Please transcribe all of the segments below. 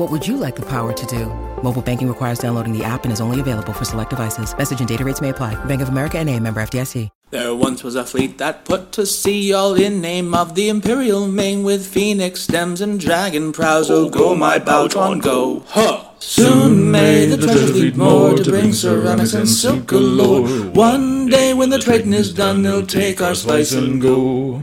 What would you like the power to do? Mobile banking requires downloading the app and is only available for select devices. Message and data rates may apply. Bank of America and a member FDIC. There once was a fleet that put to sea all in name of the Imperial Ming with phoenix sterns and dragon prows. Oh, go my baochuan, go! Huh! Soon may the treasure fleet moor to bring ceramics and silk galore. One day when the trading is done, they'll take our spice and go.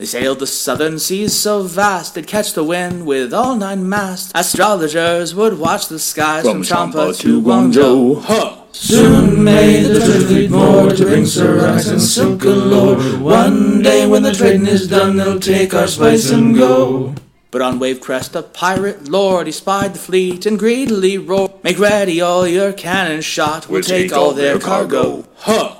They sailed the southern seas so vast they'd catch the wind with all nine masts. Astrologers would watch the skies from, Champa to Guangzhou. Huh! Soon may the treasure fleet moor to bring ceramics and silk galore. One day when the trading is done, they'll take our spice and go. But on Wave Crest, a pirate lord, he spied the fleet and greedily roared, Make ready all your cannon shot, we'll, take, all their cargo. Huh!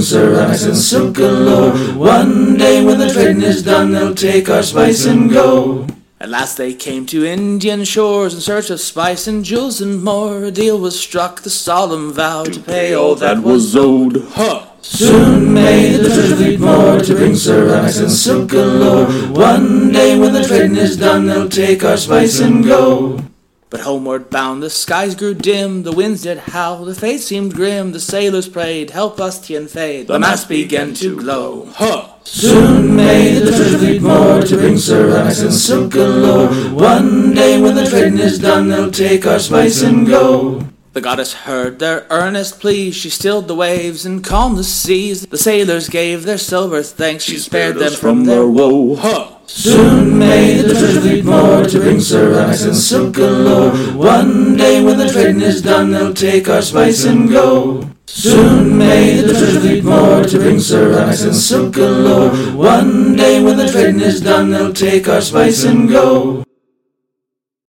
moor ceramics and silk galore. One day when the trading is done, they'll take our spice and go. At last they came to Indian shores in search of spice and jewels and more. A deal was struck, the solemn vow to pay all that was owed. Huh! Soon may the treasure fleet moor to bring ceramics and silk galore. One day when the trading is done, they'll take our spice and go. But homeward bound, the skies grew dim, the winds did howl, the fate seemed grim. The sailors prayed, "Help us, Tien Fei." The mast began to glow. Huh! Soon may the treasure fleet moor to bring ceramics and silk galore. One day when the trading is done, they'll take our spice and go. The goddess heard their earnest pleas. She stilled the waves and calmed the seas. The sailors gave their silver thanks. She spared them from their woe. Huh! Soon may the treasure fleet moor to bring ceramics and silk galore. One day when the trading is done, they'll take our spice and go. Soon may the treasure fleet moor to bring ceramics and silk galore. One day when the trading is done, they'll take our spice and go.